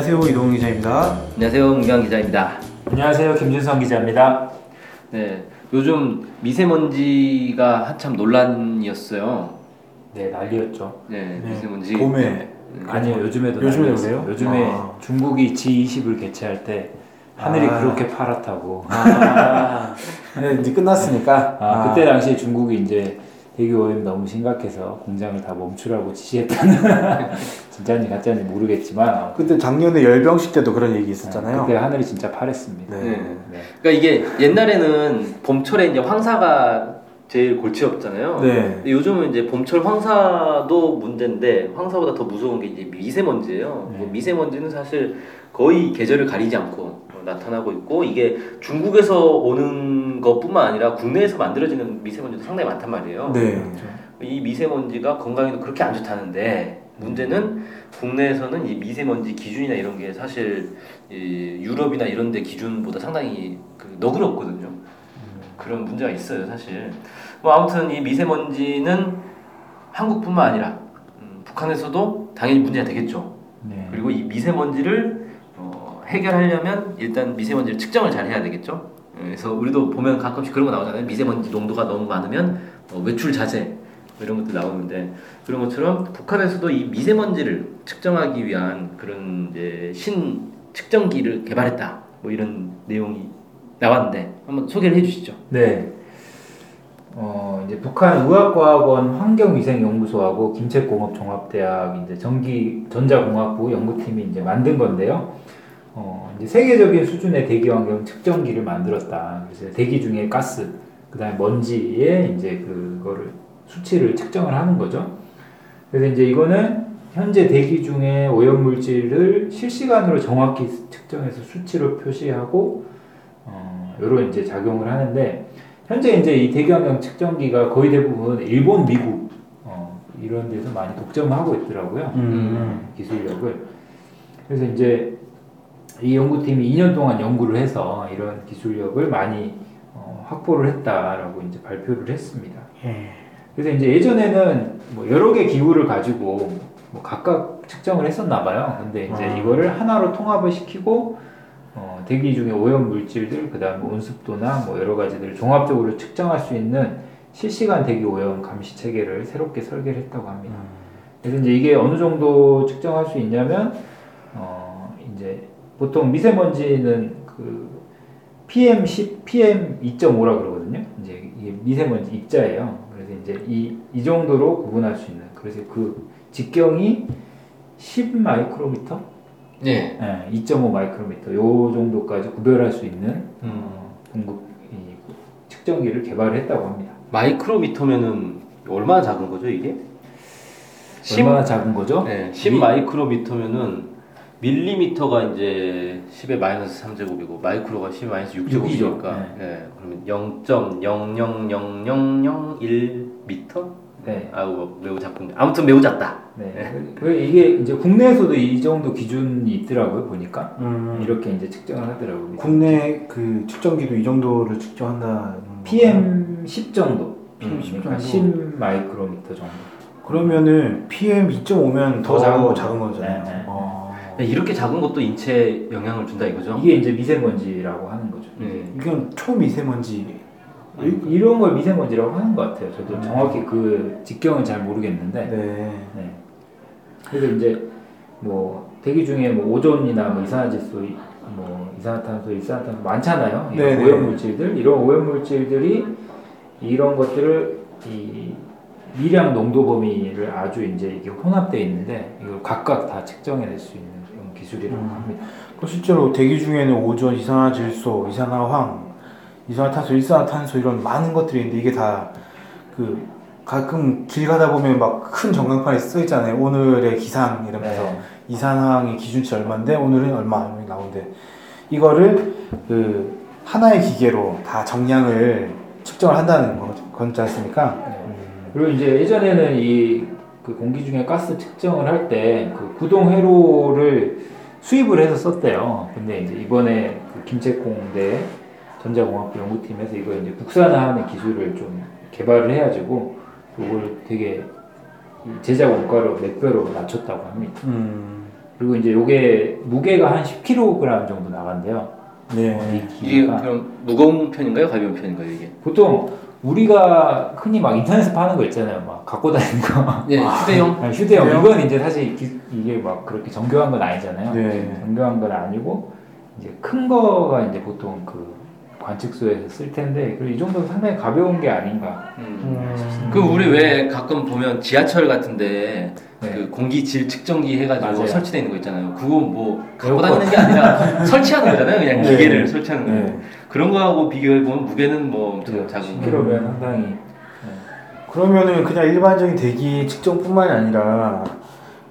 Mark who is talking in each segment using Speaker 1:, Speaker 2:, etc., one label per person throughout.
Speaker 1: 안녕하세요 이동훈 기자입니다.
Speaker 2: 안녕하세요 문경 기자입니다.
Speaker 3: 안녕하세요 김준성 기자입니다.
Speaker 2: 네, 요즘 미세먼지가 한참 논란이었어요.
Speaker 3: 네 난리였죠.
Speaker 2: 네,
Speaker 1: 네,
Speaker 2: 미세먼지.
Speaker 1: 봄에
Speaker 3: 아니요 요즘에도
Speaker 1: 요즘에도
Speaker 3: 난리였어요.
Speaker 1: 그래요?
Speaker 3: 요즘에
Speaker 1: 아.
Speaker 3: 중국이 G20을 개최할 때 하늘이
Speaker 1: 아.
Speaker 3: 그렇게 파랗다고.
Speaker 1: 아, 네, 이제 끝났으니까.
Speaker 3: 아, 그때 당시에 중국이 이제 대기 오염 너무 심각해서 공장을 다 멈추라고 지시했다는 진짜인지 가짜인지 모르겠지만
Speaker 1: 그때 작년에 열병식 때도 그런 얘기
Speaker 3: 아,
Speaker 1: 있었잖아요.
Speaker 3: 그때 하늘이 진짜 파랬습니다.
Speaker 1: 네.
Speaker 2: 네.
Speaker 3: 네.
Speaker 2: 그러니까 이게 옛날에는 봄철에 이제 황사가 제일 골치였잖아요.
Speaker 1: 네.
Speaker 2: 근데 요즘은 이제 봄철 황사도 문제인데 황사보다 더 무서운 게 이제 미세먼지예요.
Speaker 3: 네.
Speaker 2: 뭐 미세먼지는 사실 거의 계절을 가리지 않고 나타나고 있고 이게 중국에서 오는 것뿐만 아니라 국내에서 만들어지는 미세먼지도 상당히 많단 말이에요.
Speaker 1: 네.
Speaker 2: 이 미세먼지가 건강에도 그렇게 안 좋다는데 문제는 국내에서는 이 미세먼지 기준이나 이런 게 사실 이 유럽이나 이런 데 기준보다 상당히 그 너그럽거든요. 그런 문제가 있어요, 사실. 뭐 아무튼 이 미세먼지는 한국뿐만 아니라 음, 북한에서도 당연히 문제가 되겠죠.
Speaker 3: 네.
Speaker 2: 그리고 이 미세먼지를 어, 해결하려면 일단 미세먼지를 측정을 잘 해야 되겠죠. 예, 그래서 우리도 보면 가끔씩 그런 거 나오잖아요. 미세먼지 농도가 너무 많으면 어, 외출 자제 뭐 이런 것도 나오는데 그런 것처럼 북한에서도 이 미세먼지를 측정하기 위한 그런 이제 신 측정기를 개발했다. 뭐 이런 내용이 나왔는데 한번 소개를 해주시죠.
Speaker 3: 네. 어, 이제 북한 의학과학원 환경위생연구소하고 김책공업종합대학 이제 전기 전자공학부 연구팀이 이제 만든 건데요. 어, 이제 세계적인 수준의 대기 환경 측정기를 만들었다. 그래서 대기 중에 가스, 그다음에 먼지에 이제 그거를 수치를 측정을 하는 거죠. 그래서 이제 이거는 현재 대기 중에 오염 물질을 실시간으로 정확히 측정해서 수치로 표시하고 어, 요런 이제 작용을 하는데 현재 이제 이 대기 환경 측정기가 거의 대부분 일본, 미국 어, 이런 데서 많이 독점하고 있더라고요.
Speaker 1: 음.
Speaker 3: 기술력을. 그래서 이제 이 연구팀이 2년 동안 연구를 해서 이런 기술력을 많이 어, 확보를 했다라고 이제 발표를 했습니다.
Speaker 1: 예.
Speaker 3: 그래서 이제 예전에는 뭐 여러 개 기구를 가지고 뭐 각각 측정을 했었나 봐요. 근데 이제
Speaker 1: 아.
Speaker 3: 이거를 하나로 통합을 시키고 어, 대기 중에 오염 물질들, 그다음 뭐 온습도나 뭐 여러 가지들을 종합적으로 측정할 수 있는 실시간 대기 오염 감시 체계를 새롭게 설계를 했다고 합니다.
Speaker 1: 음.
Speaker 3: 그래서 이제 이게 어느 정도 측정할 수 있냐면 어, 이제 보통 미세먼지는 그 PM 10, PM 2.5라 그러거든요. 이제 이게 미세먼지 입자예요. 그래서 이제 이, 이 정도로 구분할 수 있는. 그래서 그 직경이 10 마이크로미터,
Speaker 2: 네.
Speaker 3: 네, 2.5 마이크로미터 요 정도까지 구별할 수 있는
Speaker 2: 음.
Speaker 3: 어, 공급 이 측정기를 개발을 했다고 합니다.
Speaker 2: 마이크로미터면은 얼마나 작은 거죠 이게?
Speaker 3: 얼마나 작은 거죠?
Speaker 2: 네, 10
Speaker 3: 미-
Speaker 2: 마이크로미터면은 밀리미터가 이제 10의 마이너스 3제곱이고 마이크로가 10의 마이너스 6제곱이니까
Speaker 3: 육이죠.
Speaker 2: 네. 그러면 0.0000001 미터?
Speaker 3: 네.
Speaker 2: 아우 매우 작군요. 아무튼 매우 작다.
Speaker 3: 네. 그 이게 이제 국내에서도 이 정도 기준이 있더라고요 보니까
Speaker 1: 음.
Speaker 3: 이렇게 이제 측정을 하더라고요.
Speaker 1: 국내 그 측정기도 이 정도를 측정한다.
Speaker 3: PM 10 정도.
Speaker 1: PM 10
Speaker 3: 그러니까
Speaker 1: 정도.
Speaker 3: 10 마이크로미터 정도.
Speaker 1: 그러면은 PM 2.5면 더,
Speaker 3: 더 작은.
Speaker 1: 작은 거잖아요.
Speaker 3: 네, 네.
Speaker 1: 어.
Speaker 2: 이렇게 작은 것도 인체에 영향을 준다 이거죠?
Speaker 3: 이게 이제 미세먼지라고 하는 거죠.
Speaker 2: 네.
Speaker 1: 이건 초미세먼지.
Speaker 3: 이, 이런 걸 미세먼지라고 하는 것 같아요. 저도
Speaker 1: 음.
Speaker 3: 정확히 그 직경은 잘 모르겠는데.
Speaker 1: 네.
Speaker 3: 네. 그래서 이제 뭐 대기 중에 뭐 오존이나 뭐 이산화질소, 뭐 이산화탄소, 일산화탄소 많잖아요. 이런
Speaker 1: 네네.
Speaker 3: 오염 물질들 이런 오염 물질들이 이런 것들을 이 미량 농도 범위를 아주 이제 이게 혼합되어 있는데 이걸 각각 다 측정해낼 수 있는 기술이라고
Speaker 1: 음.
Speaker 3: 합니다.
Speaker 1: 그 실제로 대기 중에는 오존, 이산화질소, 이산화황, 이산화탄소, 일산화탄소 이런 많은 것들이 있는데 이게 다 그 가끔 길 가다 보면 막 큰 전광판에 써 있잖아요. 오늘의 기상 이러면서
Speaker 3: 네.
Speaker 1: 이산화황의 기준치 얼마인데 오늘은 얼마 나오는데 이거를 그 하나의 기계로 다 정량을 측정을 한다는 거- 거지 않습니까?
Speaker 3: 네. 그리고 이제 예전에는 이 그 공기 중에 가스 측정을 할 때 그 구동 회로를 수입을 해서 썼대요. 근데 이제 이번에 그 김책공대 전자공학부 연구팀에서 이거 이제 국산화하는 기술을 좀 개발을 해가지고 이걸 되게 이 제작 원가를 몇 배로 낮췄다고 합니다.
Speaker 1: 음.
Speaker 3: 그리고 이제 요게 무게가 한 10kg 정도 나간대요.
Speaker 1: 네.
Speaker 3: 이
Speaker 2: 이게
Speaker 3: 기계가.
Speaker 2: 그럼 무거운 편인가요? 가벼운 편인가요 이게?
Speaker 3: 보통 우리가 흔히 막 인터넷에 파는 거 있잖아요. 막 갖고 다니는 거.
Speaker 2: 네 휴대용.
Speaker 3: 아니, 휴대용
Speaker 1: 휴대용?
Speaker 3: 이건 이제 사실 기- 이게 막 그렇게 정교한 건 아니잖아요.
Speaker 1: 네.
Speaker 3: 정교한 건 아니고 이제 큰 거가 이제 보통 그 관측소에서 쓸 텐데 그리고 이 정도면 상당히 가벼운 게 아닌가.
Speaker 1: 음.
Speaker 2: 그 우리 왜 가끔 보면 지하철 같은데
Speaker 3: 네.
Speaker 2: 그 공기 질 측정기 해가지고
Speaker 3: 맞아요.
Speaker 2: 설치돼 있는 거 있잖아요. 그거 뭐 갖고. 다니는 게 아니라 설치하는 거잖아요. 그냥
Speaker 1: 네.
Speaker 2: 기계를 설치하는 거.
Speaker 1: 네.
Speaker 2: 그런 거하고 비교해 보면 무게는 뭐 엄청 작은 거.
Speaker 3: 10kg면 상당히
Speaker 1: 그러면은 그냥 일반적인 대기 측정뿐만이 아니라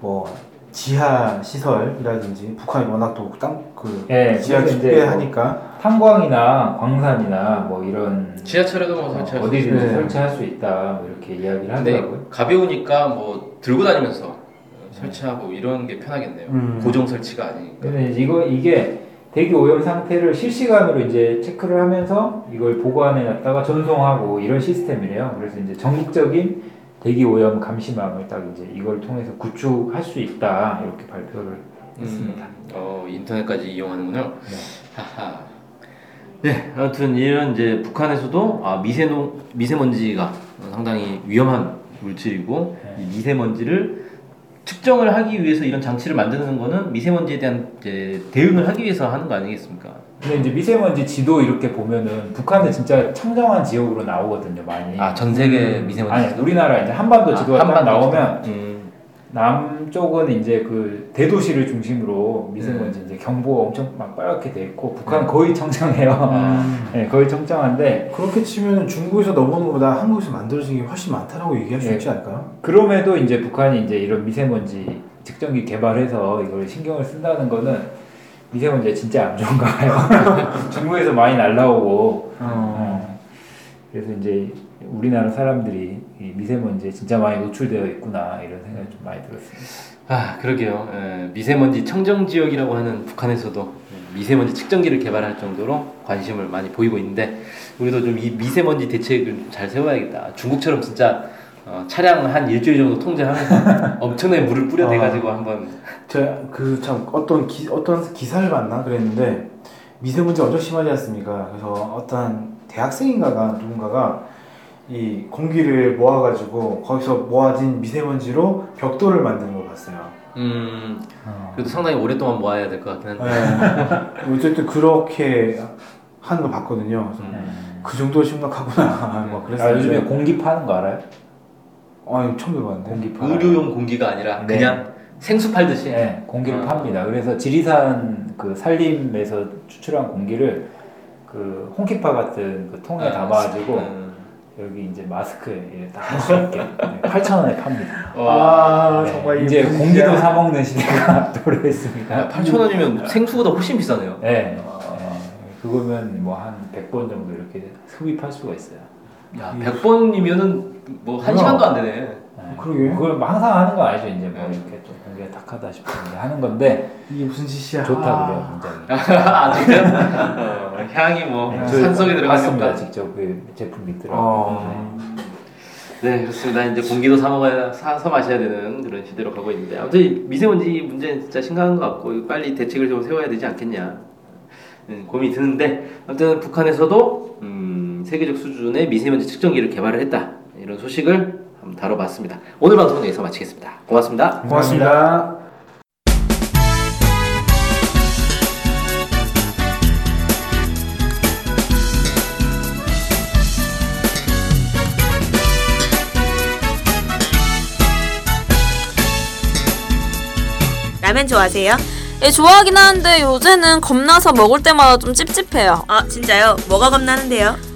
Speaker 1: 뭐 지하 시설이라든지 북한이 워낙 또땅그
Speaker 3: 예,
Speaker 1: 지하 깊게
Speaker 3: 이제 뭐
Speaker 1: 하니까
Speaker 3: 탄광이나 광산이나 뭐 이런
Speaker 2: 지하철에도 뭐
Speaker 3: 어,
Speaker 2: 설치할 수
Speaker 3: 어디든지
Speaker 1: 네.
Speaker 3: 설치할 수 있다 뭐 이렇게 이야기를
Speaker 2: 근데
Speaker 3: 하더라고요.
Speaker 2: 가벼우니까 뭐 들고 다니면서 설치하고 이런 게 편하겠네요.
Speaker 1: 음.
Speaker 2: 고정 설치가 아니니까.
Speaker 3: 근데 이거 이게 대기 오염 상태를 실시간으로 이제 체크를 하면서 이걸 보관해 놨다가 전송하고 이런 시스템이래요. 그래서 이제 전국적인 대기 오염 감시망을 딱 이제 이걸 통해서 구축할 수 있다 이렇게 발표를 했습니다.
Speaker 2: 음, 어 인터넷까지 이용하는군요.
Speaker 3: 네.
Speaker 2: 하하. 네, 아무튼 이런 이제 북한에서도 아, 미세노 미세먼지가 상당히 위험한 물질이고
Speaker 3: 네.
Speaker 2: 이 미세먼지를 측정을 하기 위해서 이런 장치를 만드는 거는 미세먼지에 대한 이제 대응을 하기 위해서 하는 거 아니겠습니까?
Speaker 3: 근데 이제 미세먼지 지도 이렇게 보면은 북한은 진짜 청정한 지역으로 나오거든요, 많이.
Speaker 2: 아 전 세계
Speaker 1: 음,
Speaker 2: 미세먼지.
Speaker 3: 아니 우리나라 이제 한반도 지도가 딱 나오면
Speaker 2: 음.
Speaker 3: 남쪽은 이제 그 대도시를 중심으로 미세먼지 이제 경보가 엄청 막 빨갛게 돼 있고 북한은 거의 청정해요.
Speaker 1: 음.
Speaker 3: 네, 거의 청정한데
Speaker 1: 그렇게 치면 중국에서 넘어오는 것보다 한국에서 만들어진 게 훨씬 많다라고 얘기할 수
Speaker 3: 네.
Speaker 1: 있지 않을까요?
Speaker 3: 그럼에도 이제 북한이 이제 이런 미세먼지 측정기 개발해서 이걸 신경을 쓴다는 거는 미세먼지가 진짜 안 좋은가 봐요. 중국에서 많이 날라오고
Speaker 1: 어.
Speaker 3: 어, 그래서 이제 우리나라 사람들이 이 미세먼지에 진짜 많이 노출되어 있구나 이런 생각이 좀 많이 들었습니다.
Speaker 2: 아 그러게요. 예, 미세먼지 청정 지역이라고 하는 북한에서도 미세먼지 측정기를 개발할 정도로 관심을 많이 보이고 있는데 우리도 좀 이 미세먼지 대책을 좀 잘 세워야겠다. 중국처럼 진짜 어, 차량 한 일주일 정도 통제하면서 엄청나게 물을 뿌려대가지고 한번
Speaker 1: 제가 그 참 어떤 기, 어떤 기사를 봤나 그랬는데 미세먼지 엄청 심하지 않습니까? 그래서 어떤 대학생인가가 누군가가 이 공기를 모아가지고 거기서 모아진 미세먼지로 벽돌을 만드는 걸 봤어요.
Speaker 2: 음
Speaker 3: 어.
Speaker 2: 그래도 상당히 오랫동안 모아야 될 것 같긴 한데
Speaker 1: 네. 어쨌든 그렇게 하는 걸 봤거든요.
Speaker 3: 음.
Speaker 1: 그 정도 심각하구나. 막
Speaker 3: 아,
Speaker 1: 그랬어요.
Speaker 3: 요즘에 공기 파는 거 알아요?
Speaker 1: 아 처음 들어봤는데.
Speaker 3: 공기 팔아요.
Speaker 2: 의료용 공기가 아니라
Speaker 3: 네.
Speaker 2: 그냥 생수 팔듯이
Speaker 3: 네, 공기를
Speaker 2: 아.
Speaker 3: 팝니다. 그래서 지리산 그 산림에서 추출한 공기를 그 홍키파 같은 그 통에
Speaker 2: 아,
Speaker 3: 담아가지고
Speaker 2: 음.
Speaker 3: 여기 이제 마스크에 딱할수 있게 8천 원에 팝니다.
Speaker 1: 아
Speaker 3: 네,
Speaker 1: 정말
Speaker 3: 이제
Speaker 1: 이게
Speaker 3: 공기도
Speaker 1: 무슨
Speaker 3: 사 먹는 시대가 도래했습니다.
Speaker 2: 8천 원이면 생수보다 훨씬 비싸네요.
Speaker 3: 네, 네, 그거면 뭐 한 100번 정도 이렇게 흡입할 수가 있어요.
Speaker 2: 야 100번이면은 뭐 한? 시간도 안 되네.
Speaker 3: 네.
Speaker 1: 그러게.
Speaker 3: 그걸 뭐 항상 하는 거 아니죠? 이제 뭐
Speaker 2: 네.
Speaker 3: 이렇게 좀 공기가 탁하다 싶은데 하는 건데
Speaker 1: 이게 무슨 짓이야?
Speaker 3: 좋다
Speaker 1: 아.
Speaker 3: 그래요, 굉장히.
Speaker 2: 아 진짜요? 어, 향이 뭐
Speaker 3: 네,
Speaker 2: 들어가니까
Speaker 3: 봤습니다. 직접 그 제품 있더라고요.
Speaker 1: 어.
Speaker 2: 네 그렇습니다 이제 공기도 사 먹어야 사서 마셔야 되는 그런 시대로 가고 있는데 아무튼 이 미세먼지 문제는 진짜 심각한 것 같고 이거 빨리 대책을 좀 세워야 되지 않겠냐 음, 고민이 드는데 아무튼 북한에서도 음, 세계적 수준의 미세먼지 측정기를 개발을 했다 이런 소식을 다뤄봤습니다 오늘 방송은 여기서 마치겠습니다 고맙습니다
Speaker 1: 고맙습니다.
Speaker 4: 라면 좋아하세요?
Speaker 5: 예, 좋아하긴 하는데 요새는 겁나서 먹을 때마다 좀 찝찝해요.
Speaker 4: 아 진짜요? 뭐가 겁나는데요?